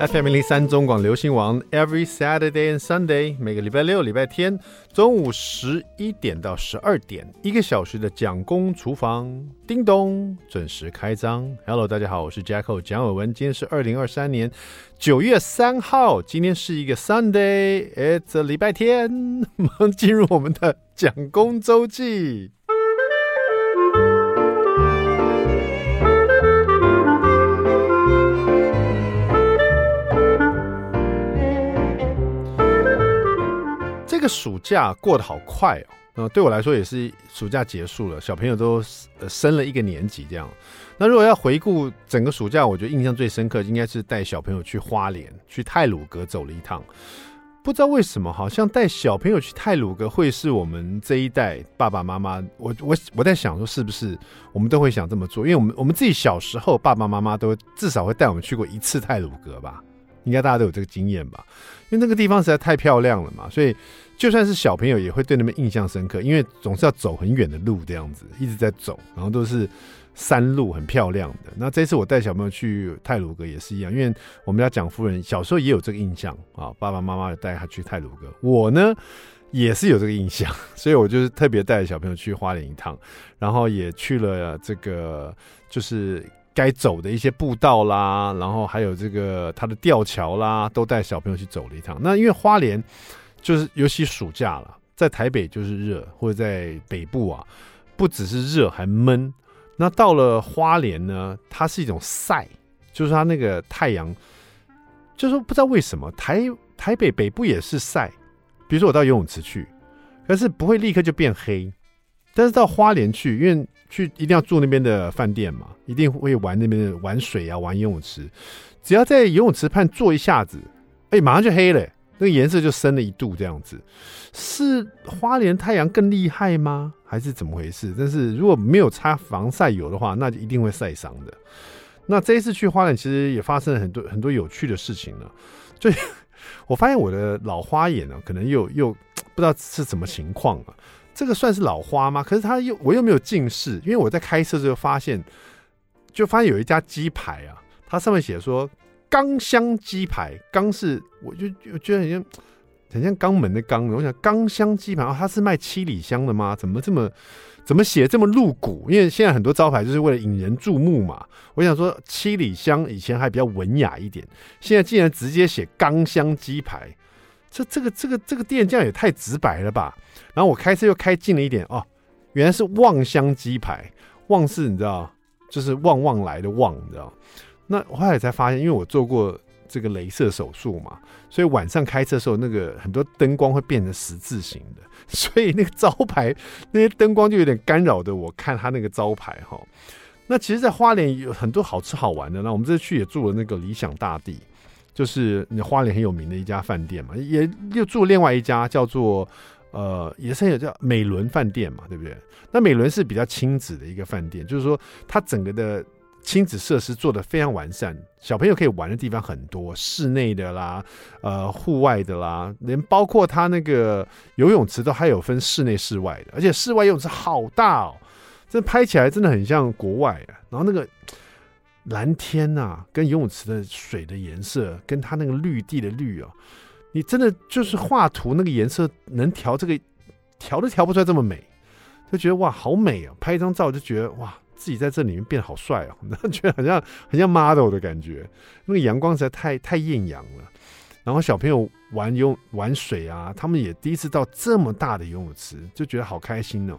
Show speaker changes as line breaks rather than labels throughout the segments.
FM 零零三中广流行王，Every Saturday and Sunday，每个礼拜六、礼拜天中午十一点到十二点，一个小时的蒋公厨房，叮咚，准时开张。Hello，大家好，我是 Jacko 蒋伟文，今天是二零二三年九月三号，今天是一个 Sunday，It's 礼拜天，马上进入我们的蒋公周记。个暑假过得好快哦，那对我来说也是暑假结束了，小朋友都呃升了一个年级这样。那如果要回顾整个暑假，我觉得印象最深刻应该是带小朋友去花莲，去泰鲁阁走了一趟。不知道为什么，好像带小朋友去泰鲁阁会是我们这一代爸爸妈妈，我我我在想说是不是我们都会想这么做？因为我们我们自己小时候爸爸妈妈都至少会带我们去过一次泰鲁阁吧。应该大家都有这个经验吧，因为那个地方实在太漂亮了嘛，所以就算是小朋友也会对那边印象深刻，因为总是要走很远的路这样子，一直在走，然后都是山路，很漂亮的。那这次我带小朋友去泰鲁阁也是一样，因为我们家蒋夫人小时候也有这个印象啊，爸爸妈妈带他去泰鲁阁，我呢也是有这个印象，所以我就是特别带小朋友去花莲一趟，然后也去了这个就是。该走的一些步道啦，然后还有这个它的吊桥啦，都带小朋友去走了一趟。那因为花莲就是尤其暑假了，在台北就是热，或者在北部啊，不只是热还闷。那到了花莲呢，它是一种晒，就是它那个太阳，就是不知道为什么台台北北部也是晒。比如说我到游泳池去，可是不会立刻就变黑，但是到花莲去，因为去一定要住那边的饭店嘛，一定会玩那边的玩水啊，玩游泳池。只要在游泳池畔坐一下子，哎、马上就黑了，那个颜色就深了一度这样子。是花莲太阳更厉害吗？还是怎么回事？但是如果没有擦防晒油的话，那就一定会晒伤的。那这一次去花莲，其实也发生了很多很多有趣的事情呢。就 我发现我的老花眼呢，可能又又不知道是什么情况啊。这个算是老花吗？可是他又我又没有近视，因为我在开车的时候发现，就发现有一家鸡排啊，它上面写说“钢香鸡排”，肛是我就我觉得很像很像肛门的肛，我想钢香鸡排啊，它是卖七里香的吗？怎么这么怎么写这么露骨？因为现在很多招牌就是为了引人注目嘛。我想说七里香以前还比较文雅一点，现在竟然直接写“钢香鸡排”。这这个这个这个店这样也太直白了吧！然后我开车又开近了一点哦，原来是旺香鸡排，旺是你知道，就是旺旺来的旺，你知道。那后来才发现，因为我做过这个镭射手术嘛，所以晚上开车的时候，那个很多灯光会变成十字形的，所以那个招牌那些灯光就有点干扰的我看他那个招牌哈。那其实，在花莲有很多好吃好玩的，那我们这次去也住了那个理想大地。就是你花莲很有名的一家饭店嘛，也又住另外一家叫做呃，也是有叫美伦饭店嘛，对不对？那美伦是比较亲子的一个饭店，就是说它整个的亲子设施做得非常完善，小朋友可以玩的地方很多，室内的啦，呃，户外的啦，连包括它那个游泳池都还有分室内室外的，而且室外游泳池好大哦，这拍起来真的很像国外啊，然后那个。蓝天呐、啊，跟游泳池的水的颜色，跟它那个绿地的绿哦，你真的就是画图那个颜色能调这个调都调不出来这么美，就觉得哇好美啊！拍一张照就觉得哇自己在这里面变得好帅哦，然 后觉得很像很像 model 的感觉，那个阳光实在太太艳阳了。然后小朋友玩游玩水啊，他们也第一次到这么大的游泳池，就觉得好开心哦。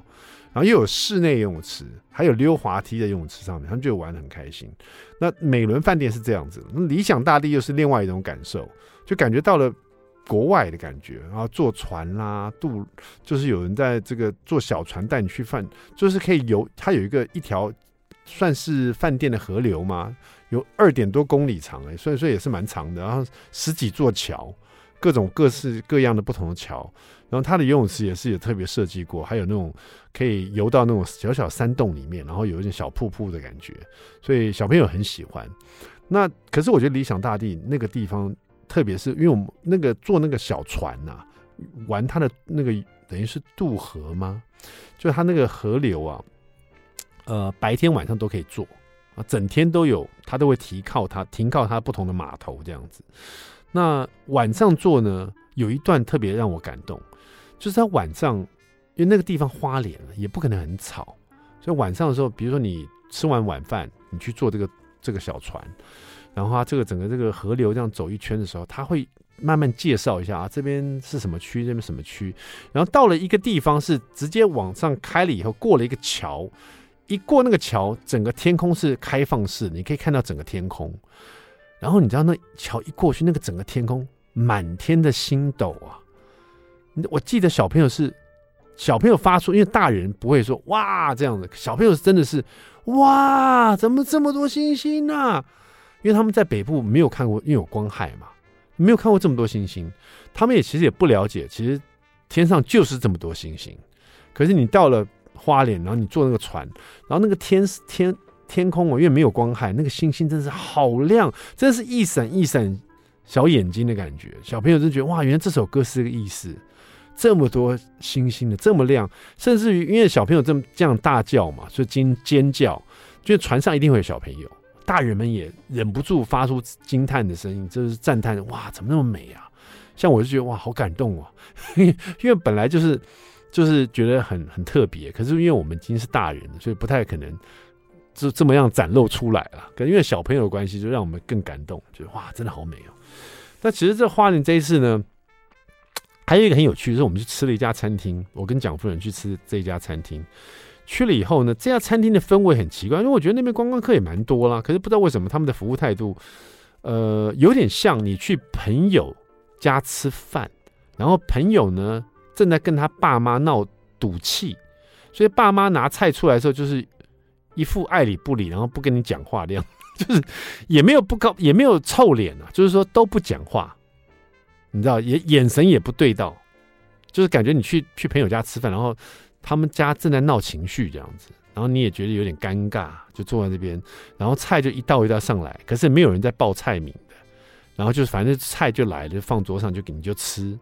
然后又有室内游泳池，还有溜滑梯的游泳池上面，他们就玩得很开心。那美伦饭店是这样子，那理想大地又是另外一种感受，就感觉到了国外的感觉。然后坐船啦，渡就是有人在这个坐小船带你去饭，就是可以游。它有一个一条算是饭店的河流嘛，有二点多公里长哎，所以说也是蛮长的。然后十几座桥，各种各式各样的不同的桥。然后它的游泳池也是有特别设计过，还有那种可以游到那种小小山洞里面，然后有一点小瀑布的感觉，所以小朋友很喜欢。那可是我觉得理想大地那个地方，特别是因为我们那个坐那个小船呐、啊，玩它的那个等于是渡河吗？就它那个河流啊，呃，白天晚上都可以坐，啊，整天都有，他都会提靠他停靠他不同的码头这样子。那晚上坐呢，有一段特别让我感动，就是他晚上，因为那个地方花莲也不可能很吵，所以晚上的时候，比如说你吃完晚饭，你去坐这个这个小船，然后他这个整个这个河流这样走一圈的时候，他会慢慢介绍一下啊，这边是什么区，这边什么区，然后到了一个地方是直接往上开了以后，过了一个桥。一过那个桥，整个天空是开放式，你可以看到整个天空。然后你知道那桥一过去，那个整个天空满天的星斗啊！我记得小朋友是小朋友发出，因为大人不会说哇这样的，小朋友真的是哇，怎么这么多星星呢？因为他们在北部没有看过，因为有光害嘛，没有看过这么多星星，他们也其实也不了解，其实天上就是这么多星星。可是你到了。花莲，然后你坐那个船，然后那个天天天空哦，因为没有光害，那个星星真是好亮，真是一闪一闪小眼睛的感觉。小朋友就觉得哇，原来这首歌是这个意思，这么多星星的这么亮，甚至于因为小朋友这么这样大叫嘛，所以惊尖叫，就船上一定会有小朋友，大人们也忍不住发出惊叹的声音，就是赞叹哇，怎么那么美啊？像我就觉得哇，好感动啊，因为本来就是。就是觉得很很特别，可是因为我们已经是大人了，所以不太可能就这么样展露出来了。可因为小朋友的关系，就让我们更感动，觉得哇，真的好美哦。那其实这花莲这一次呢，还有一个很有趣，就是我们去吃了一家餐厅，我跟蒋夫人去吃这一家餐厅，去了以后呢，这家餐厅的氛围很奇怪，因为我觉得那边观光客也蛮多啦，可是不知道为什么他们的服务态度，呃，有点像你去朋友家吃饭，然后朋友呢。正在跟他爸妈闹赌气，所以爸妈拿菜出来的时候，就是一副爱理不理，然后不跟你讲话的样子，就是也没有不高，也没有臭脸啊，就是说都不讲话，你知道，也眼神也不对到，就是感觉你去去朋友家吃饭，然后他们家正在闹情绪这样子，然后你也觉得有点尴尬，就坐在那边，然后菜就一道一道上来，可是没有人在报菜名的，然后就是反正菜就来了，就放桌上就给你就吃。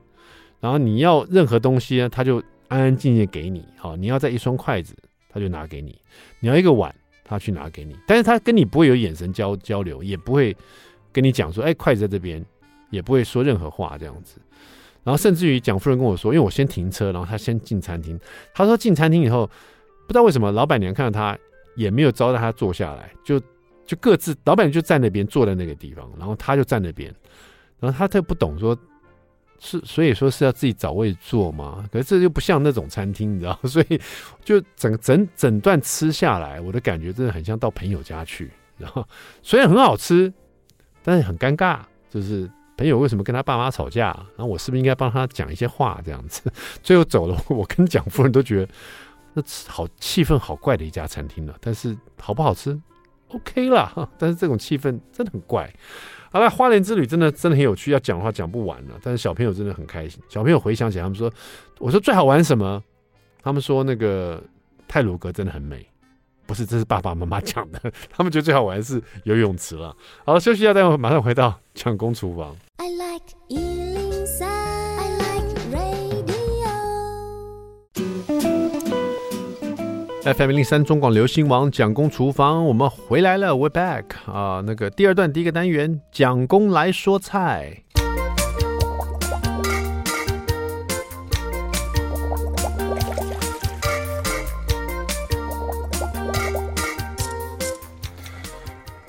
然后你要任何东西呢，他就安安静静给你。好，你要再一双筷子，他就拿给你；你要一个碗，他去拿给你。但是他跟你不会有眼神交交流，也不会跟你讲说：“哎，筷子在这边。”也不会说任何话这样子。然后甚至于蒋夫人跟我说，因为我先停车，然后他先进餐厅。他说进餐厅以后，不知道为什么老板娘看到他也没有招待他坐下来，就就各自老板娘就站那边坐在那个地方，然后他就站那边，然后他特不懂说。是，所以说是要自己找位置坐嘛？可是这就不像那种餐厅，你知道？所以就整整整段吃下来，我的感觉真的很像到朋友家去。然后虽然很好吃，但是很尴尬。就是朋友为什么跟他爸妈吵架？然后我是不是应该帮他讲一些话？这样子，最后走了，我跟蒋夫人都觉得那好气氛好怪的一家餐厅了。但是好不好吃？OK 啦。但是这种气氛真的很怪。好了，花莲之旅真的真的很有趣，要讲的话讲不完了。但是小朋友真的很开心，小朋友回想起来，他们说：“我说最好玩什么？”他们说：“那个太鲁阁真的很美。”不是，这是爸爸妈妈讲的。他们觉得最好玩的是游泳池了。好了，休息一下，待会马上回到蒋公厨房。I like FM 零三中广流行王蒋公厨房，我们回来了，We're back 啊！那个第二段第一个单元，蒋公来说菜。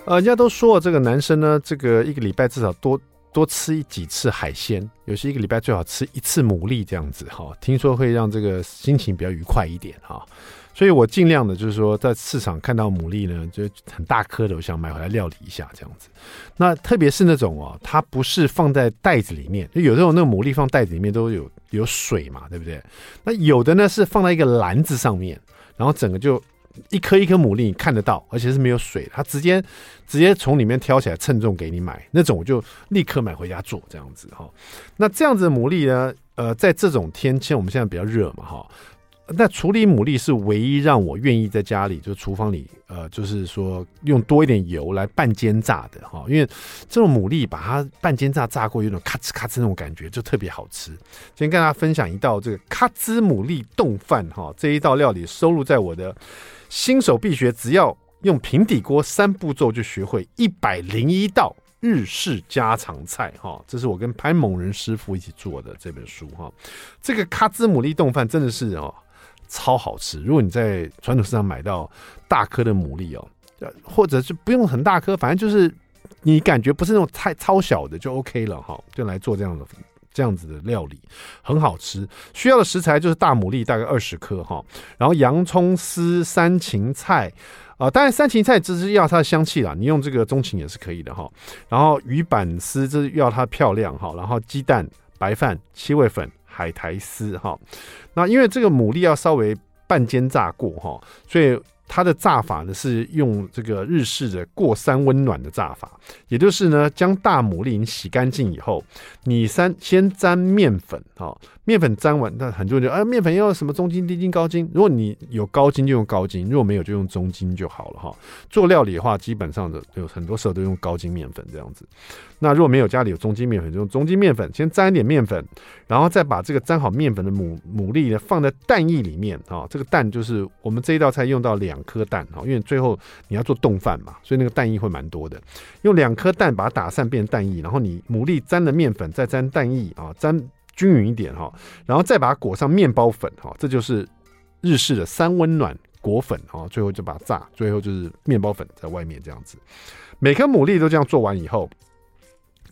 呃，人家都说这个男生呢，这个一个礼拜至少多多吃几次海鲜，有些一个礼拜最好吃一次牡蛎这样子哈。听说会让这个心情比较愉快一点哈。所以我尽量的，就是说，在市场看到牡蛎呢，就很大颗的，我想买回来料理一下这样子。那特别是那种哦，它不是放在袋子里面，就有时候那个牡蛎放袋子里面都有有水嘛，对不对？那有的呢是放在一个篮子上面，然后整个就一颗一颗牡蛎你看得到，而且是没有水，它直接直接从里面挑起来称重给你买，那种我就立刻买回家做这样子哈。那这样子的牡蛎呢，呃，在这种天气，我们现在比较热嘛哈。那处理牡蛎是唯一让我愿意在家里就厨房里，呃，就是说用多一点油来半煎炸的哈，因为这种牡蛎把它半煎炸炸过，有种咔哧咔哧那种感觉，就特别好吃。今天跟大家分享一道这个咔滋牡蛎冻饭哈，这一道料理收录在我的新手必学，只要用平底锅三步骤就学会一百零一道日式家常菜哈，这是我跟潘某人师傅一起做的这本书哈。这个咖滋牡蛎冻饭真的是哦超好吃。如果你在传统市场买到大颗的牡蛎哦，或者是不用很大颗，反正就是你感觉不是那种太超小的就 OK 了哈，就来做这样的这样子的料理，很好吃。需要的食材就是大牡蛎大概二十颗哈，然后洋葱丝、三芹菜。啊、当然，三芹菜只是要它的香气啦，你用这个中芹也是可以的哈。然后鱼板丝，这是要它漂亮哈。然后鸡蛋、白饭、七味粉、海苔丝哈。那因为这个牡蛎要稍微半煎炸过哈，所以。它的炸法呢是用这个日式的过三温暖的炸法，也就是呢将大牡蛎洗干净以后，你三先沾面粉啊，面粉沾完，那很多人就啊面粉要什么中筋、低筋、高筋，如果你有高筋就用高筋，如果没有就用中筋就好了哈。做料理的话，基本上的有很多时候都用高筋面粉这样子。那如果没有家里有中筋面粉，就用中筋面粉，先沾一点面粉，然后再把这个沾好面粉的牡牡蛎呢放在蛋液里面啊，这个蛋就是我们这一道菜用到两。颗蛋哈，因为最后你要做冻饭嘛，所以那个蛋液会蛮多的。用两颗蛋把它打散变蛋液，然后你牡蛎沾了面粉，再沾蛋液啊，沾均匀一点哈，然后再把它裹上面包粉哈，这就是日式的三温暖裹粉哈。最后就把它炸，最后就是面包粉在外面这样子。每颗牡蛎都这样做完以后，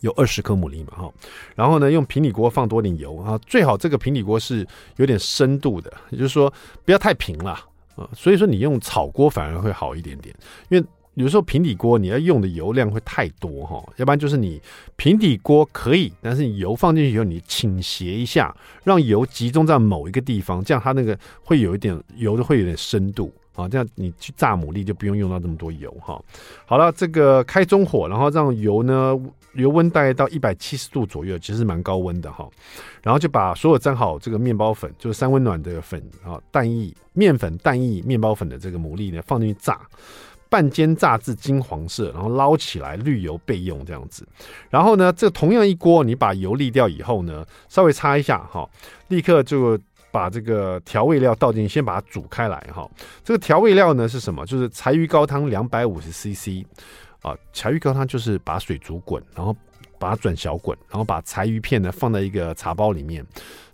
有二十颗牡蛎嘛哈，然后呢用平底锅放多点油啊，最好这个平底锅是有点深度的，也就是说不要太平了啊。所以说你用炒锅反而会好一点点，因为有时候平底锅你要用的油量会太多哈，要不然就是你平底锅可以，但是你油放进去以后你倾斜一下，让油集中在某一个地方，这样它那个会有一点油的会有点深度啊，这样你去炸牡蛎就不用用到这么多油哈。好了，这个开中火，然后让油呢。油温大概到一百七十度左右，其实蛮高温的哈。然后就把所有沾好这个面包粉，就是三温暖的粉啊，蛋液、面粉、蛋液、面包粉的这个牡蛎呢，放进去炸，半煎炸至金黄色，然后捞起来滤油备用这样子。然后呢，这同样一锅，你把油沥掉以后呢，稍微擦一下哈，立刻就把这个调味料倒进去，先把它煮开来哈。这个调味料呢是什么？就是柴鱼高汤两百五十 CC。啊，柴鱼高汤就是把水煮滚，然后把它转小滚，然后把柴鱼片呢放在一个茶包里面，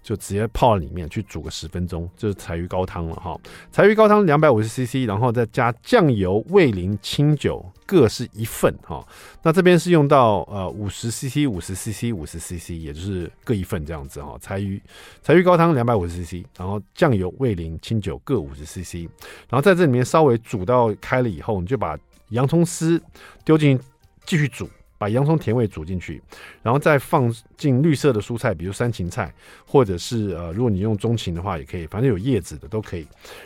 就直接泡在里面去煮个十分钟，就是柴鱼高汤了哈。柴鱼高汤两百五十 CC，然后再加酱油、味淋、清酒各是一份哈。那这边是用到呃五十 CC、五十 CC、五十 CC，也就是各一份这样子哈。柴鱼柴鱼高汤两百五十 CC，然后酱油、味淋、清酒各五十 CC，然后在这里面稍微煮到开了以后，你就把。洋葱丝丢进去，继续煮，把洋葱甜味煮进去，然后再放进绿色的蔬菜，比如山芹菜，或者是呃，如果你用中芹的话也可以，反正有叶子的都可以。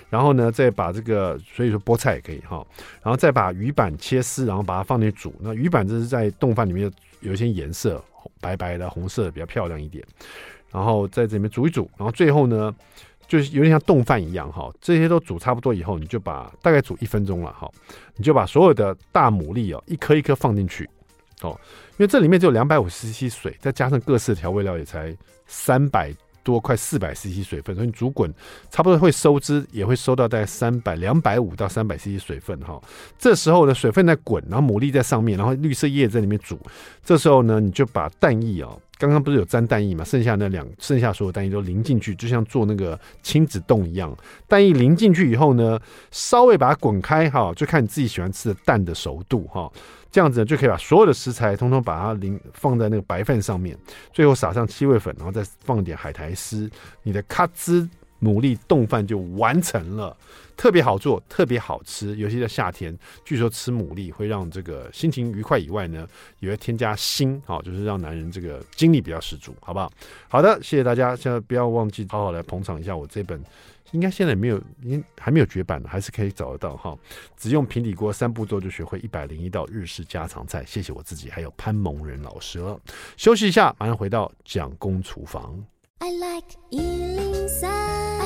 然后呢，再把这个，所以说菠菜也可以哈。然后再把鱼板切丝，然后把它放进去煮。那鱼板这是在冻饭里面有一些颜色，白白的、红色的比较漂亮一点。然后在这里面煮一煮，然后最后呢。就是有点像冻饭一样哈，这些都煮差不多以后，你就把大概煮一分钟了哈，你就把所有的大牡蛎哦，一颗一颗放进去哦，因为这里面只有两百五十 CC 水，再加上各式调味料也才三百多，快四百 CC 水分，所以你煮滚差不多会收汁，也会收到大概三百两百五到三百 CC 水分哈。这时候呢，水分在滚，然后牡蛎在上面，然后绿色叶在里面煮，这时候呢，你就把蛋液哦。刚刚不是有沾蛋液嘛？剩下那两，剩下所有蛋液都淋进去，就像做那个亲子冻一样。蛋液淋进去以后呢，稍微把它滚开哈，就看你自己喜欢吃的蛋的熟度哈。这样子呢，就可以把所有的食材通通把它淋放在那个白饭上面，最后撒上七味粉，然后再放点海苔丝，你的咔滋牡蛎冻饭就完成了。特别好做，特别好吃，尤其在夏天，据说吃牡蛎会让这个心情愉快以外呢，也会添加锌，好，就是让男人这个精力比较十足，好不好？好的，谢谢大家，现在不要忘记好好来捧场一下我这本，应该现在没有，应还没有绝版，还是可以找得到哈。只用平底锅三步骤就学会一百零一道日式家常菜，谢谢我自己，还有潘蒙人老师了。休息一下，马上回到蒋公厨房。I like Ealing Sun.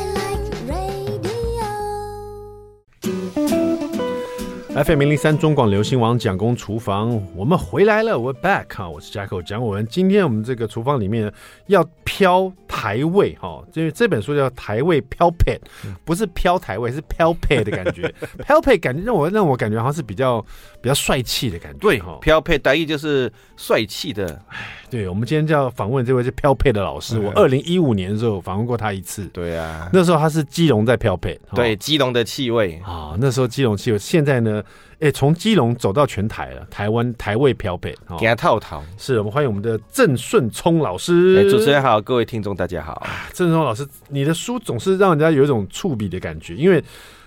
FM 零零三中广流行网蒋公厨房，我们回来了，We're back 哈，我是 Jacko 蒋伟文。今天我们这个厨房里面要飘台味哈，因为这本书叫台味飘配，不是飘台味，是飘配的感觉。飘配感觉让我让我感觉好像是比较比较帅气的感觉。
对哈，飘配台语就是帅气的。
对，我们今天就要访问这位是飘配的老师。我二零一五年的时候访问过他一次。
对啊，
那时候他是基隆在飘配。
对，基隆的气味
啊，那时候基隆气味。现在呢？哎，从基隆走到全台了，台湾台味飘配，
给他套套。
是我们欢迎我们的郑顺聪老师。
主持人好，各位听众大家好。
郑顺聪老师，你的书总是让人家有一种触笔的感觉，因为。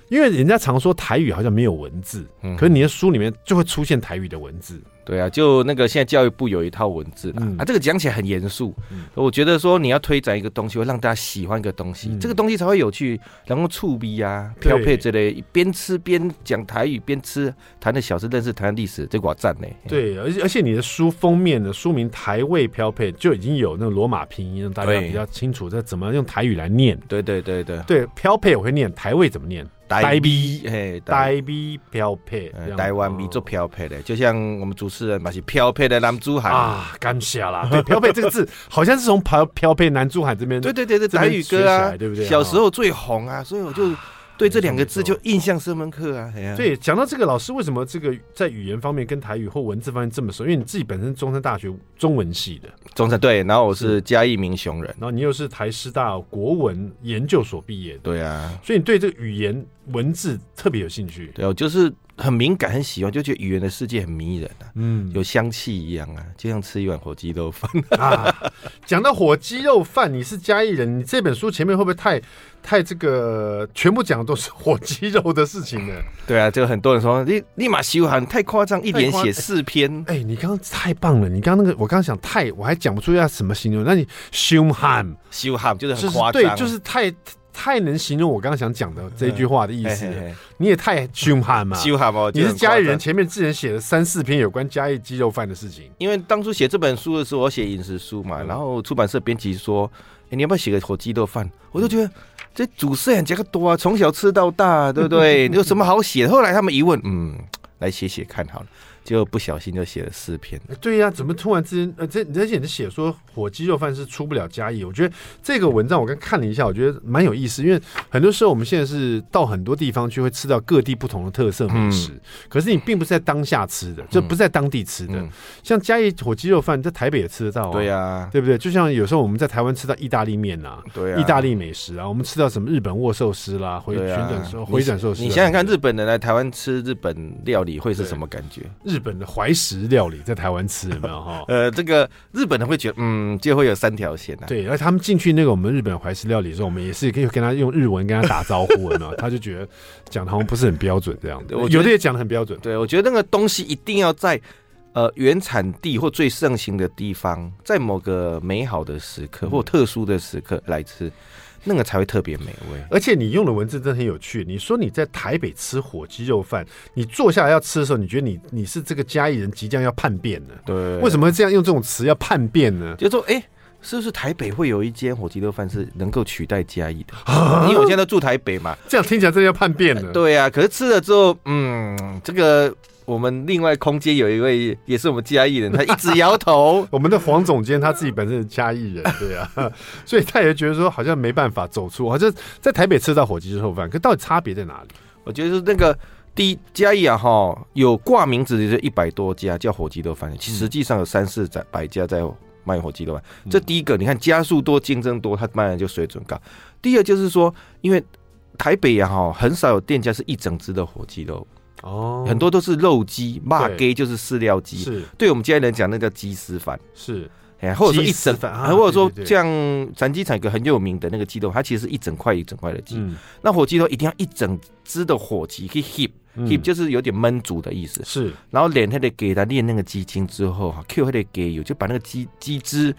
因为人家常说台语好像没有文字，嗯，可是你的书里面就会出现台语的文字。
对啊，就那个现在教育部有一套文字啦，嗯、啊，这个讲起来很严肃。嗯、我觉得说你要推展一个东西，会让大家喜欢一个东西，嗯、这个东西才会有趣，然后触逼啊、飘配之类，边吃边讲台语，边吃谈的小吃，认识台湾历史，这个我赞呢。
对，而且而且你的书封面的书名“台味飘配”就已经有那个罗马拼音，让大家比较清楚这怎么用台语来念。
对对对对
对，飘配我会念，台味怎么念？
台逼，嘿，
台逼飘配，
台湾味做飘配的，就像我们主持人嘛是漂配的男珠海
啊，感谢啦。对，漂配这个字好像是从漂漂配男珠海这边，
对对对对，台语歌啊，对不对？小时候最红啊，所以我就。对这两个字就印象深刻啊！
对，讲到这个老师为什么这个在语言方面跟台语或文字方面这么熟？因为你自己本身中山大学中文系的，
中山对，然后我是嘉义民雄人，
然后你又是台师大国文研究所毕业的，
对啊，
所以你对这个语言文字特别有兴趣。
对，我就是很敏感，很喜欢，就觉得语言的世界很迷人啊，嗯，有香气一样啊，就像吃一碗火鸡肉饭 啊。
讲到火鸡肉饭，你是嘉义人，你这本书前面会不会太？太这个全部讲的都是火鸡肉的事情了？
对啊，这个很多人说立立马修喊太夸张，一连写四篇。
哎，你刚刚太棒了！你刚刚那个，我刚刚想太，我还讲不出要什么形容。那你凶悍，
凶悍就是很夸张，
对，就是太太能形容我刚刚想讲的这一句话的意思。嘿嘿嘿，你也太凶悍嘛，
凶悍嘛！
你是嘉义人，前面之前写了三四篇有关嘉义鸡肉饭的事情。
因为当初写这本书的时候，我写饮食书嘛，然后出版社编辑说：“哎，你要不要写个火鸡肉饭？”我就觉得。这主食很这个多啊，从小吃到大，对不对？你 有什么好写？后来他们一问，嗯，来写写看好了。结果不小心就写了四篇。
对呀、啊，怎么突然之间呃，这而且你写说火鸡肉饭是出不了嘉义，我觉得这个文章我刚看了一下，我觉得蛮有意思。因为很多时候我们现在是到很多地方去会吃到各地不同的特色美食，嗯、可是你并不是在当下吃的，就不是在当地吃的。嗯、像嘉义火鸡肉饭在台北也吃得到、啊，
对呀、啊，
对不对？就像有时候我们在台湾吃到意大利面啊，对啊，意大利美食啊，我们吃到什么日本握寿司啦，回旋转寿回转寿司，
你想想看，日本人来台湾吃日本料理会是什么感觉？
日本的怀石料理在台湾吃有没有哈？
呃，这个日本人会觉得，嗯，就会有三条线啊。
对，而他们进去那个我们日本怀石料理的时候，我们也是可以跟他用日文跟他打招呼的嘛，他就觉得讲的好像不是很标准这样的。有的也讲的很标准。
对，我觉得那个东西一定要在呃原产地或最盛行的地方，在某个美好的时刻或特殊的时刻来吃。那个才会特别美味，
而且你用的文字真的很有趣。你说你在台北吃火鸡肉饭，你坐下来要吃的时候，你觉得你你是这个嘉义人即将要叛变呢？
对，
为什么会这样用这种词要叛变呢？
就说哎，是不是台北会有一间火鸡肉饭是能够取代嘉义的？啊、因为我现在都住台北嘛，
这样听起来真的要叛变了。
呃、对呀、啊，可是吃了之后，嗯，这个。我们另外空间有一位也是我们嘉义人，他一直 摇头。
我们的黄总监他自己本身是嘉义人，对啊，所以他也觉得说好像没办法走出，好像在台北吃到火鸡肉饭，可到底差别在哪里？
我觉得是那个第一嘉义啊，哈，有挂名字的就一百多家叫火鸡肉饭，其实际上有三四百家在卖火鸡肉饭。嗯、这第一个，你看家数多，竞争多，它当然就水准高。第二就是说，因为台北啊，哈，很少有店家是一整只的火鸡肉。哦，很多都是肉鸡，麻鸡就是饲料鸡。是，对我们家人讲，那叫鸡丝饭。是，哎，或者说一整，或者说像斩鸡场一个很有名的那个鸡肉，它其实是一整块一整块的鸡。那火鸡肉一定要一整只的火鸡，可以 heat，heat 就是有点焖煮的意思。是，然后连它得给它炼那个鸡精之后，哈，Q 它得给油，就把那个鸡鸡汁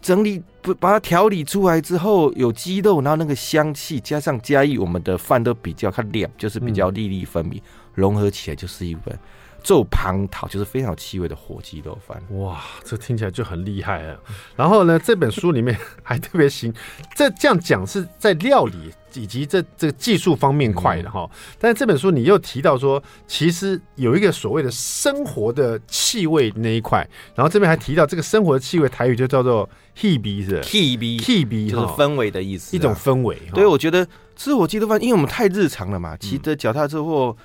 整理不把它调理出来之后，有鸡肉，然后那个香气加上嘉义我们的饭都比较它脸就是比较粒粒分明。融合起来就是一碗做蟠桃，就是非常有气味的火鸡肉饭。
哇，这听起来就很厉害啊！然后呢，这本书里面还特别行，这这样讲是在料理以及这这个技术方面快的哈。但是这本书你又提到说，其实有一个所谓的生活的气味那一块，然后这边还提到这个生活的气味，台语就叫做 “hebe” 是
“hebe”，“hebe” 就是氛围的意思，
一种氛围。
对，我觉得吃火鸡肉饭，因为我们太日常了嘛，骑着脚踏车或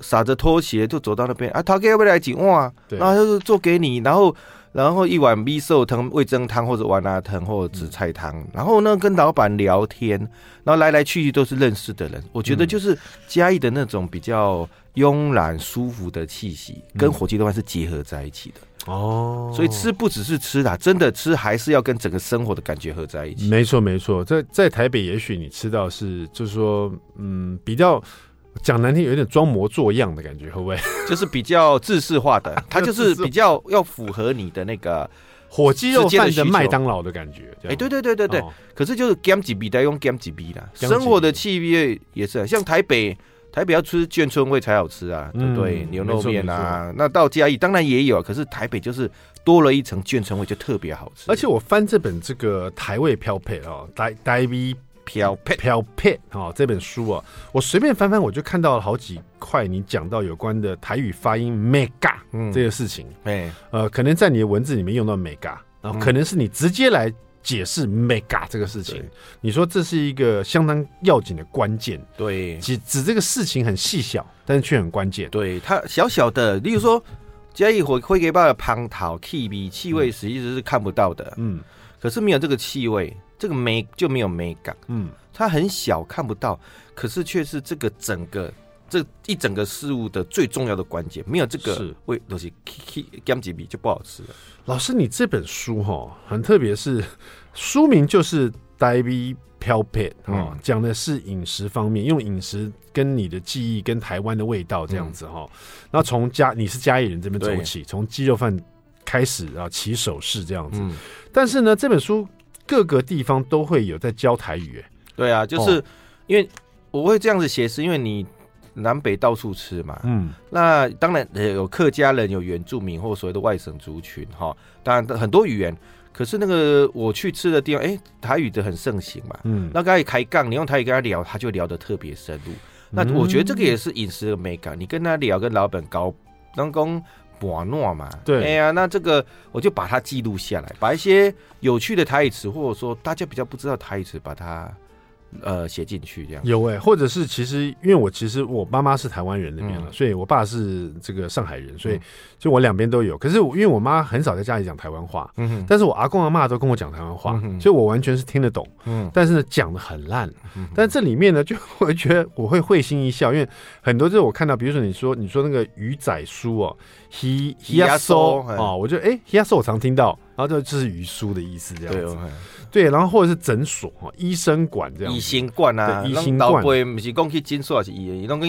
撒着拖鞋就走到那边啊，他给要不要来几碗？然后就是做给你，然后。然后一碗米寿汤、味增汤或者丸辣汤或者紫菜汤，嗯、然后呢跟老板聊天，然后来来去去都是认识的人。我觉得就是嘉义的那种比较慵懒舒服的气息，嗯、跟火鸡肉饭是结合在一起的哦。所以吃不只是吃啦，真的吃还是要跟整个生活的感觉合在一起。
没错没错，在在台北也许你吃到是就是说嗯比较。讲难听，有点装模作样的感觉，会不会？
就是比较制式化的，它就是比较要符合你的那个
火鸡肉饭的麦当劳的感觉。
哎，对对对对对。哦、可是就是 gam 几 B 的用 gam 几 B 的，生活的气味也是。像台北，台北要吃眷村味才好吃啊，对不对？嗯、牛肉面啊，那到嘉义当然也有，可是台北就是多了一层眷村味，就特别好吃。
而且我翻这本这个台味飘配哦，台台味。飘撇飘撇哦！这本书啊，我随便翻翻，我就看到了好几块你讲到有关的台语发音 “mega” 这个事情。哎、嗯，呃，可能在你的文字里面用到 “mega”，然后可能是你直接来解释 “mega” 这个事情。嗯、你说这是一个相当要紧的关键。
对，
指指这个事情很细小，但是却很关键。
对，它小小的，例如说嘉义火会给爸的蟠桃气味，气味实际是看不到的。嗯，可是没有这个气味。这个美就没有美感，嗯，它很小看不到，可是却是这个整个这一整个事物的最重要的关键。没有这个味东西，K 几笔就不好吃了。
老师，你这本书哈很特别，是书名就是《台味飘撇》啊，讲的是饮食方面，用饮食跟你的记忆跟台湾的味道这样子哈。那从家你是嘉义人这边走起，从鸡肉饭开始啊起手式这样子。但是呢，这本书。各个地方都会有在教台语，哎，
对啊，就是因为我会这样子写，是因为你南北到处吃嘛，嗯，那当然有客家人、有原住民或所谓的外省族群，哈，当然很多语言，可是那个我去吃的地方，哎，台语的很盛行嘛，嗯，那刚才开杠，你用台语跟他聊，他就聊得特别深入，那我觉得这个也是饮食的美感，你跟他聊，跟老板搞，当工。瓦诺嘛，
对，
哎呀，那这个我就把它记录下来，把一些有趣的台语词，或者说大家比较不知道台语词，把它。呃，写进去这样。
有哎、欸，或者是其实因为我其实我妈妈是台湾人那边了，嗯、所以我爸是这个上海人，所以就我两边都有。可是因为我妈很少在家里讲台湾话，嗯哼，但是我阿公阿妈都跟我讲台湾话，嗯、所以我完全是听得懂，嗯，但是呢讲的很烂，嗯、哼。但这里面呢就我觉得我会会心一笑，因为很多就是我看到，比如说你说你说那个鱼仔书哦，he he 阿苏哦，我就哎 he so 我常听到，然后这就是鱼书的意思这样子。对对，然后或者是诊所哈，医生馆这样，
医生馆啊，医生馆不是讲去诊所还是医院，那个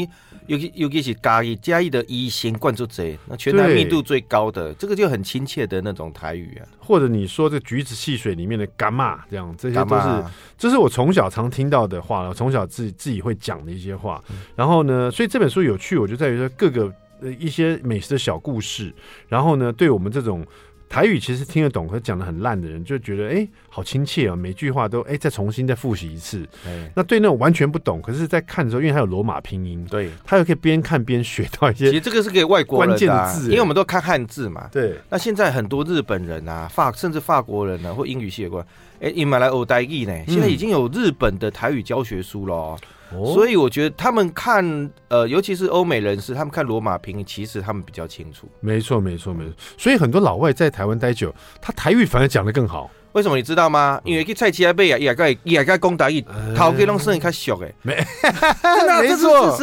尤其尤其是嘉义嘉义的医生馆就这，那全台密度最高的，这个就很亲切的那种台语啊。
或者你说这橘子汽水里面的干嘛，这样这些都是，这是我从小常听到的话，我从小自己自己会讲的一些话。然后呢，所以这本书有趣，我就在于说各个呃一些美食的小故事，然后呢，对我们这种。台语其实听得懂，可是讲的很烂的人就觉得哎、欸，好亲切啊、喔！每句话都哎、欸，再重新再复习一次。欸、那对那种完全不懂，可是在看的时候，因为它有罗马拼音，
对，
他又可以边看边学到一些。
其实这个是给外国人的、啊、
关键字，
因为我们都看汉字嘛。
对。那
现在很多日本人啊，法甚至法国人啊，或英语系的过来，哎、欸，你买来欧代语呢？现在已经有日本的台语教学书了、喔。嗯所以我觉得他们看，呃，尤其是欧美人士，他们看罗马拼音，其实他们比较清楚。
没错，没错，没错。所以很多老外在台湾待久，他台语反而讲得更好。
为什么你知道吗？因为去菜市买啊，也该也该讲台语，头家拢算较俗诶。
没，
没错。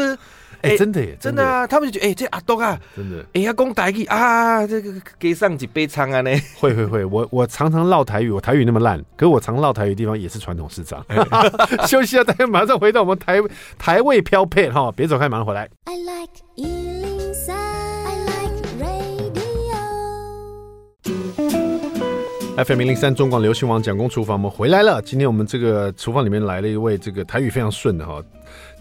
哎，真的耶，
真的啊！他们就觉得，哎，这阿东啊，
真的，
哎呀，讲台语啊，这个给上几杯汤啊呢？
会会会，我我常常唠台语，我台语那么烂，可我常唠台语的地方也是传统市场。休息一下，大家马上回到我们台台味飘配哈，别走开，马上回来。I like 103, I like radio. FM 零零三中广流行网蒋公厨房，我们回来了。今天我们这个厨房里面来了一位这个台语非常顺的哈。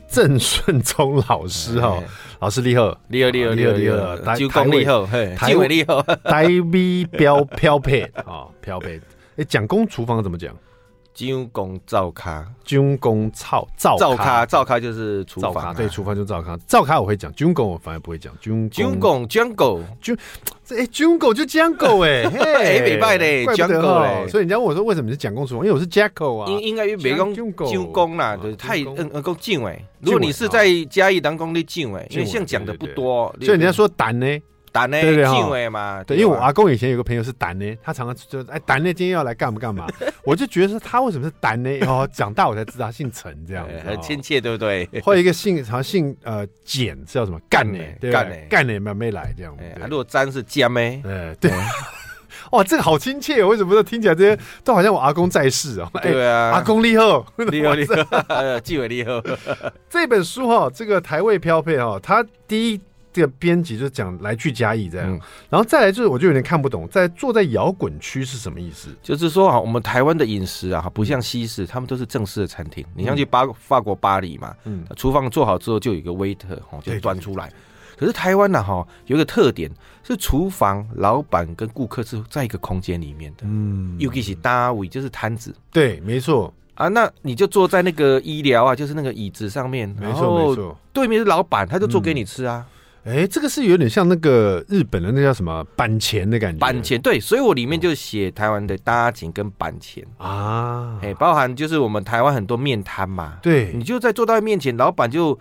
郑顺聪老师哈，老师你好，
你好，你好，你好，你好，九公你好，嘿，台位你好，
台味标 标配啊，标配。哎，蒋公厨房怎么讲？
蒋公灶卡，
蒋公灶灶
灶卡，灶咖就是厨房，
对，厨房就灶咖。灶咖我会讲，蒋公我反而不会讲。
蒋公蒋狗，
蒋这哎，蒋狗就蒋狗哎，
哎，没拜嘞，蒋狗嘞。
所以人家问我说，为什么是蒋公厨房？因为我是 Jacko 啊，
应应该因为讲蒋公啦，就是太嗯嗯够敬哎。如果你是在嘉义当公的敬哎，因为像讲的不多，
所以人家说胆呢。
胆呢？对对哈，嘛，
对，因为我阿公以前有个朋友是胆呢，他常常就哎，胆呢今天要来干嘛干嘛，我就觉得是他为什么是胆呢？哦，长大我才知道他姓陈这样，
很亲切，对不对？
或者一个姓好像姓呃简是叫什么干呢？干呢？干呢没没来这样。
如果詹是江呢？
哎，对，哇，这个好亲切，为什么听起来这些都好像我阿公在世哦？
对啊，
阿公立后，
立后立后，纪委立后。
这本书哈，这个台味飘配哈，它第一。这个编辑就讲来去加意这样，嗯、然后再来就是我就有点看不懂，在坐在摇滚区是什么意思？
就是说啊，我们台湾的饮食啊，不像西式，他们都是正式的餐厅。你像去巴法国巴黎嘛，嗯，厨房做好之后就有一个 waiter 哈，就端出来。可是台湾呢哈，有一个特点是厨房老板跟顾客是在一个空间里面的，嗯，尤其是大位就是摊子，
对，没错。
啊，那你就坐在那个医疗啊，就是那个椅子上面，
没错没错，
对面是老板，他就做给你吃啊。嗯
哎，这个是有点像那个日本的那叫什么板前的感觉。
板前对，所以我里面就写台湾的搭景跟板前啊，哎，包含就是我们台湾很多面摊嘛，
对，
你就在坐到面前，老板就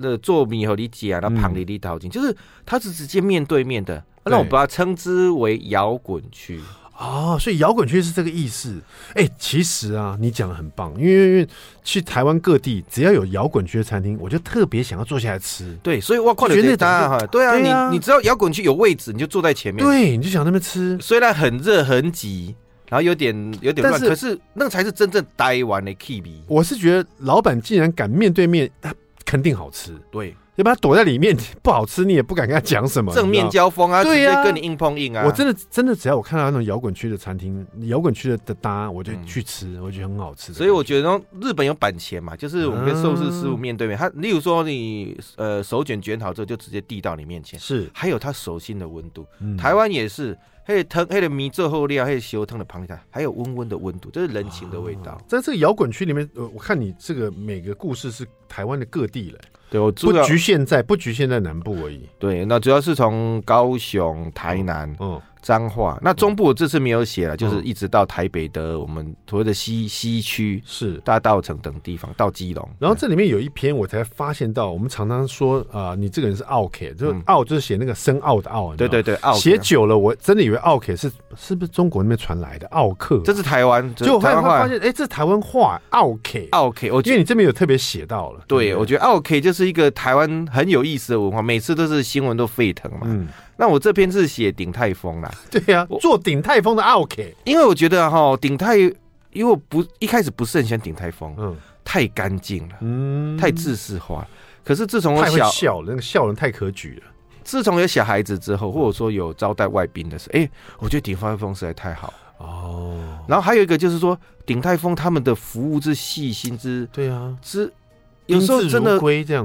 呃做米和你姐啊，那旁里里淘金，就是他是直接面对面的，对。那我把它称之为摇滚区。
哦，所以摇滚区是这个意思。哎、欸，其实啊，你讲的很棒，因为因为去台湾各地，只要有摇滚区的餐厅，我就特别想要坐下来吃。
对，所以我靠，觉得大哈，对啊，对啊你你知道摇滚区有位置，你就坐在前面，
对，你就想那边吃。
虽然很热很挤，然后有点有点乱，是可是那才是真正台湾的 K B。
我是觉得老板既然敢面对面，他肯定好吃。
对。
要不然躲在里面不好吃，你也不敢跟他讲什么。
正面交锋啊，对呀，跟你硬碰硬啊！
我真的真的，只要我看到那种摇滚区的餐厅、摇滚区的的搭，我就去吃，我觉得很好吃。
所以我觉得日本有板前嘛，就是我们跟寿司师傅面对面，他例如说你呃手卷卷好之后，就直接递到你面前。
是，
还有他手心的温度。台湾也是，黑汤黑的米最后料，黑烧汤的旁边，还有温温的温度，这是人情的味道。
在这个摇滚区里面，呃，我看你这个每个故事是台湾的各地嘞。
对，我
不局限在不局限在南部而已。
对，那主要是从高雄、台南。嗯。彰化，那中部我这次没有写了，就是一直到台北的我们所谓的西西区，是大道城等地方到基隆。
然后这里面有一篇我才发现到，我们常常说啊，你这个人是奥 K，，就是奥就是写那个深奥的
奥，对对
写久了，我真的以为奥 K 是是不是中国那边传来的奥客？
这是台湾，
就后来发现，哎，这是台湾话奥 K，
奥 K。我觉得
你这边有特别写到了，
对，我觉得奥 K 就是一个台湾很有意思的文化，每次都是新闻都沸腾嘛。嗯。那我这篇是写鼎泰丰啦，
对呀、啊，做鼎泰丰的奥客，
因为我觉得哈鼎泰，因为我不一开始不是很喜欢鼎泰丰，嗯，太干净了，嗯，太制式化。可是自从我小
笑那个笑容太可举了，
自从有小孩子之后，或者说有招待外宾的时候，哎、欸，我觉得鼎泰丰实在太好哦。然后还有一个就是说鼎泰丰他们的服务之细心之，
对啊，
之。有时候真的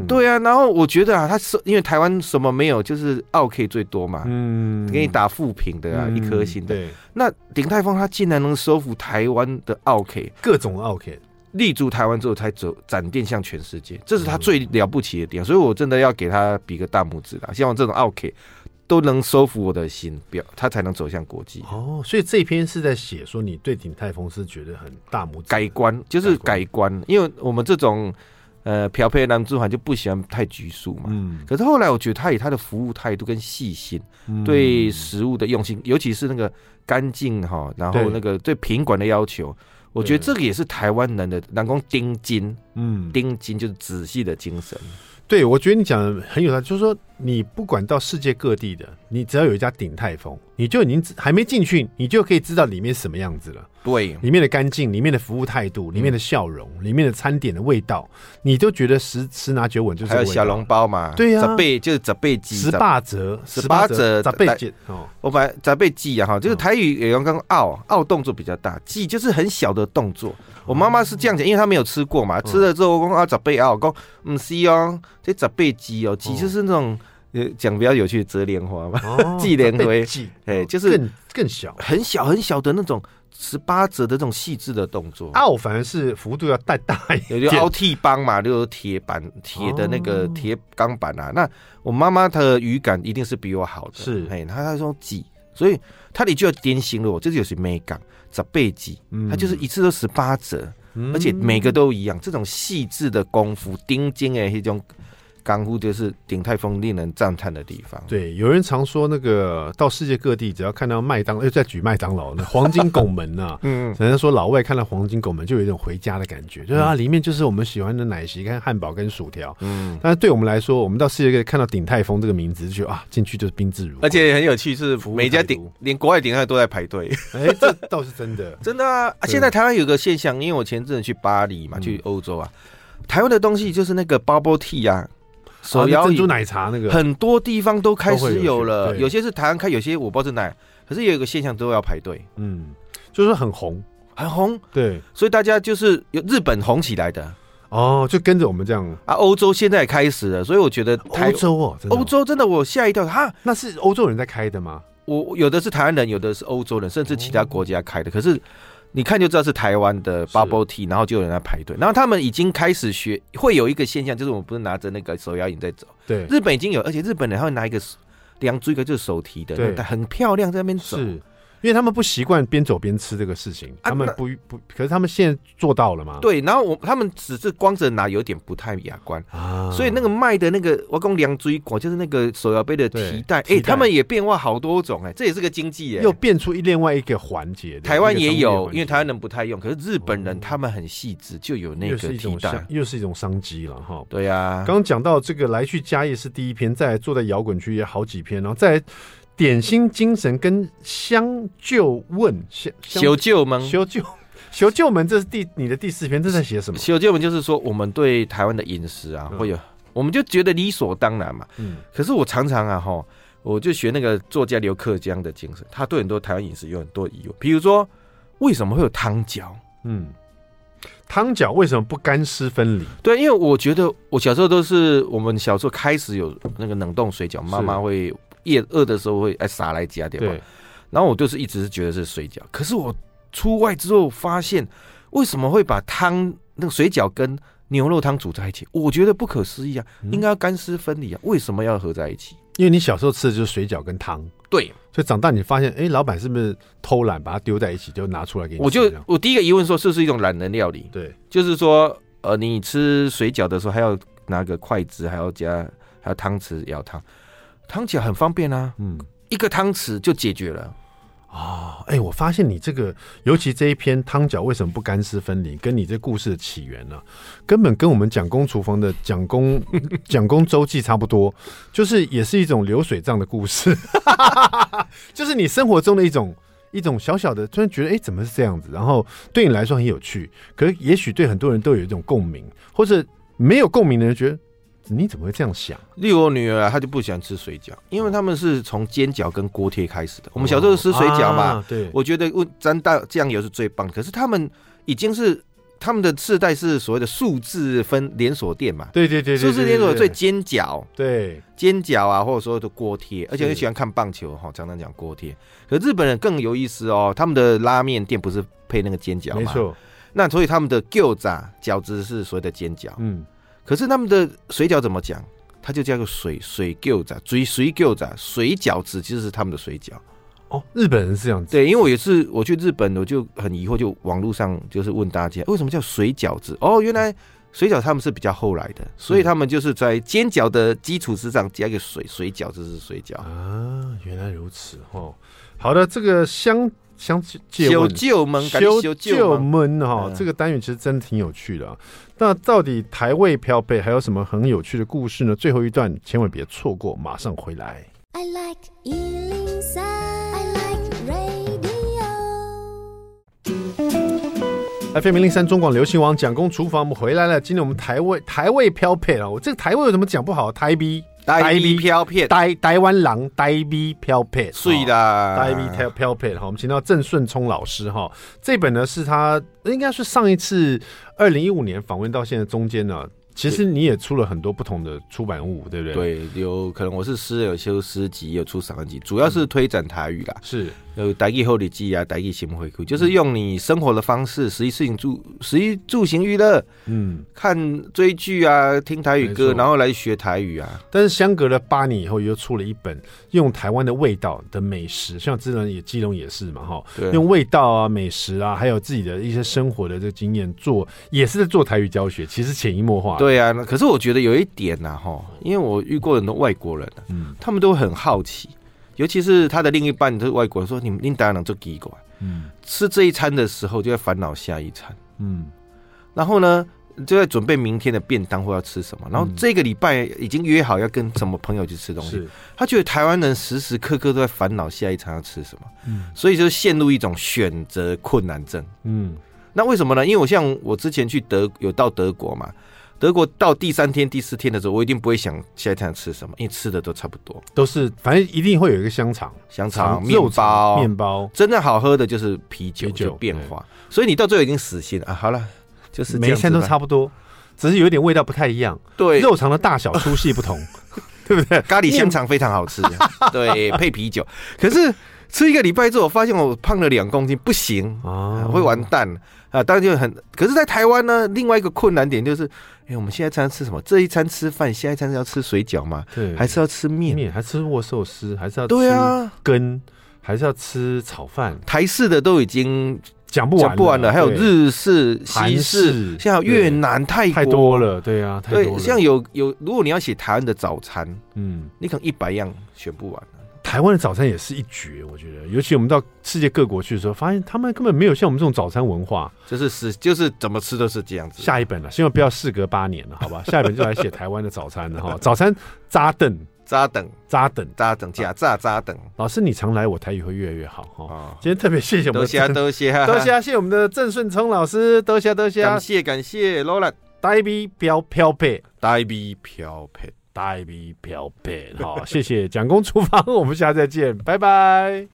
对啊，然后我觉得啊，他是因为台湾什么没有，就是奥 K 最多嘛，嗯，给你打负评的啊，一颗星的。那鼎泰丰他竟然能收服台湾的奥 K，，
各种奥 K，
立足台湾之后才走展店向全世界，这是他最了不起的点。所以我真的要给他比个大拇指啦，希望这种奥 K 都能收服我的心，表他才能走向国际。
哦，所以这篇是在写说你对鼎泰丰是觉得很大拇指
改观，就是改观，因为我们这种。呃，漂配男主管就不喜欢太拘束嘛。嗯。可是后来我觉得他以他的服务态度跟细心，嗯、对食物的用心，尤其是那个干净哈，然后那个对品管的要求，我觉得这个也是台湾人的南宫钉金。嗯，钉金就是仔细的精神。
对，我觉得你讲的很有道理，就是说你不管到世界各地的，你只要有一家鼎泰丰，你就已经还没进去，你就可以知道里面什么样子了。
对，
里面的干净，里面的服务态度，里面的笑容，里面的餐点的味道，你都觉得十十拿九稳，就是
还有小笼包嘛，
对呀，
十倍就是十倍鸡，
十八折，
十八折，
十倍鸡哦。
我把十倍鸡啊哈，就是台语也用刚奥奥动作比较大，鸡就是很小的动作。我妈妈是这样讲，因为她没有吃过嘛，吃了之后我讲啊十倍奥，讲嗯是哦，这十倍鸡哦，鸡就是那种。讲比较有趣的折莲花嘛，季莲花，哎，就是
更更小，
很小很小的那种十八折的这种细致的动作。
奥反而是幅度要带大一点，
有就凹替帮嘛，就是铁板铁的那个铁钢板啊。那我妈妈她的语感一定是比我好的，
是
哎，她她说几，所以她的就要点醒了我，这就是美感，十倍几，她就是一次都十八折，而且每个都一样，这种细致的功夫，钉金哎，这种。港呼就是鼎泰丰令人赞叹的地方。
对，有人常说那个到世界各地，只要看到麦当，又在举麦当劳，那 黄金拱门呐，嗯，人家说老外看到黄金拱门就有一种回家的感觉，就是啊，里面就是我们喜欢的奶昔、跟汉堡、跟薯条。嗯，但是对我们来说，我们到世界各地看到鼎泰丰这个名字，就觉得啊，进去就是宾至如。
而且很有趣是，每家鼎连国外鼎泰都在排队。
哎，这倒是真的，
真的啊！现在台湾有个现象，因为我前阵子去巴黎嘛，去欧洲啊，台湾的东西就是那个 bubble tea 啊。手摇
珍珠奶茶那个，
很多地方都开始有了，有，有些是台湾开，有些我不知道是哪，可是也有一个现象都要排队，
嗯，就是很红，
很红，
对，
所以大家就是有日本红起来的，
哦，就跟着我们这样。
啊，欧洲现在也开始了，所以我觉得
欧洲哦，
欧洲真的我吓一跳，哈，
那是欧洲人在开的吗？
我有的是台湾人，有的是欧洲人，甚至其他国家开的，可是。你看就知道是台湾的 bubble tea，然后就有人在排队，然后他们已经开始学，会有一个现象，就是我们不是拿着那个手摇饮在走，
对，
日本已经有，而且日本人还会拿一个两只一个就是手提的，对，很漂亮，在那边走。
因为他们不习惯边走边吃这个事情，他们不不，可是他们现在做到了嘛？
对，然后我他们只是光着拿有点不太雅观啊，所以那个卖的那个我讲两锥果就是那个手摇杯的提袋，哎，他们也变化好多种哎，这也是个经济哎，
又变出一另外一个环节。
台湾也有，因为台湾人不太用，可是日本人他们很细致，就有那个提袋，
又是一种商机了哈。
对呀，
刚刚讲到这个来去嘉义是第一篇，再来坐在摇滚区也好几篇，然后再。点心精神跟相救问，相
修旧门，
修旧修旧门，这是第你的第四篇，这在写什么？
修救门就是说，我们对台湾的饮食啊，会有，我们就觉得理所当然嘛。嗯。可是我常常啊，哈，我就学那个作家刘克江的精神，他对很多台湾饮食有很多疑问。比如说，为什么会有汤饺？嗯，
汤饺为什么不干湿分离？
对，因为我觉得我小时候都是我们小时候开始有那个冷冻水饺，妈妈会。夜饿的时候会哎撒来加点嘛，然后我就是一直是觉得是水饺，可是我出外之后发现，为什么会把汤那个水饺跟牛肉汤煮在一起？我觉得不可思议啊，应该要干湿分离啊，为什么要合在一起？
因为你小时候吃的就是水饺跟汤，
对，
所以长大你发现，哎，老板是不是偷懒把它丢在一起就拿出来给你？
我就我第一个疑问说，是不是一种懒人料理？
对，
就是说，呃，你吃水饺的时候还要拿个筷子，还要加还要汤匙舀汤。汤饺很方便啊，嗯，一个汤匙就解决了
啊！哎、哦欸，我发现你这个，尤其这一篇汤饺为什么不干湿分离，跟你这故事的起源呢、啊，根本跟我们蒋公厨房的 蒋公 蒋公周记差不多，就是也是一种流水账的故事，就是你生活中的一种一种小小的，突然觉得哎、欸，怎么是这样子？然后对你来说很有趣，可是也许对很多人都有一种共鸣，或者没有共鸣的人觉得。你怎么会这样想？
例如我女儿啊，她就不喜欢吃水饺，因为他们是从煎饺跟锅贴开始的。我们小时候吃水饺嘛，哦啊、对，我觉得问沾大酱油是最棒。可是他们已经是他们的世代是所谓的数字分连锁店嘛，
对对对，
数字连锁最煎饺，
对
煎饺啊，或者说的锅贴，而且很喜欢看棒球哈，常常讲锅贴。可日本人更有意思哦，他们的拉面店不是配那个煎饺嘛？
没错，
那所以他们的饺子饺子是所谓的煎饺，嗯。可是他们的水饺怎么讲？它就叫做水水饺子，水水饺子，水饺子就是他们的水饺。
哦，日本人是这样子。
对，因为我也是我去日本，我就很疑惑，就网络上就是问大家为什么叫水饺子？哦，原来水饺他们是比较后来的，所以他们就是在煎饺的基础之上加一个水，水饺子是水饺
啊。原来如此哦。好的，这个香。相借问，
修旧门，
修旧门哈，这个单元其实真的挺有趣的啊。那到底台味漂配还有什么很有趣的故事呢？最后一段千万别错过，马上回来。I like 103, I like radio FM 零三中广流行王蒋公厨房，我们回来了。今天我们台味台味飘配了，我这个台味有什么讲不好？台逼
台逼飘片，
台台湾狼呆逼飘片，
碎啦，
呆逼飘飘片。好。我们请到郑顺聪老师哈，这本呢是他应该是上一次二零一五年访问到现在中间呢。其实你也出了很多不同的出版物，对不对？
对，有可能我是诗人，有修诗集，有出散文集，主要是推展台语啦。嗯、是。有台语厚礼记啊，台语新回顾，就是用你生活的方式，食衣住行住，食衣住行娱乐，嗯，看追剧啊，听台语歌，然后来学台语啊。
但是相隔了八年以后，又出了一本用台湾的味道的美食，像之前也基隆也是嘛，哈，用味道啊、美食啊，还有自己的一些生活的这个经验做，也是在做台语教学，其实潜移默化。
对啊，可是我觉得有一点呐，哈，因为我遇过很多外国人，嗯，他们都很好奇。尤其是他的另一半，就是外国人说：“你们你当然能做给过来。”嗯，吃这一餐的时候，就在烦恼下一餐。嗯，然后呢，就在准备明天的便当或要吃什么。然后这个礼拜已经约好要跟什么朋友去吃东西。他觉得台湾人时时刻刻都在烦恼下一餐要吃什么。嗯，所以就陷入一种选择困难症。嗯，那为什么呢？因为我像我之前去德有到德国嘛。德国到第三天、第四天的时候，我一定不会想下一餐吃什么，因为吃的都差不多，
都是反正一定会有一个香肠、
香肠、面包、
面包。
真正好喝的就是啤酒，啤酒变化。所以你到最后已经死心了啊！好了，就是
每一餐都差不多，只是有一点味道不太一样。
对，
肉肠的大小粗细不同，对不对？
咖喱香肠非常好吃，对，配啤酒。可是吃一个礼拜之后，我发现我胖了两公斤，不行啊，会完蛋。啊，当然就很，可是，在台湾呢，另外一个困难点就是，哎、欸，我们现在餐吃什么？这一餐吃饭，下一餐是要吃水饺吗？对，还是要吃面？
面还是吃握寿司？还是要对啊，羹还是要吃炒饭？
台式的都已经
讲不完
讲不完了，还有日式、西式，像越南、泰国
太多了，对啊，太多了。
对，像有有，如果你要写台湾的早餐，嗯，你可能一百样选不完。
台湾的早餐也是一绝，我觉得，尤其我们到世界各国去的时候，发现他们根本没有像我们这种早餐文化，
就是是就是怎么吃都是这样子。
下一本了，希望不要事隔八年了，好吧？下一本就来写台湾的早餐了哈。早餐扎等
扎等
扎等
扎等假炸扎等。
老师，你常来，我台语会越来越好哈。今天特别谢谢我们的，多谢
多谢
多谢，谢谢我们的郑顺聪老师，多谢多谢，
感谢感谢罗兰，
呆逼飘飘配，
呆逼飘配。
大笔漂白，好，谢谢蒋公厨房，我们下次再见，拜拜。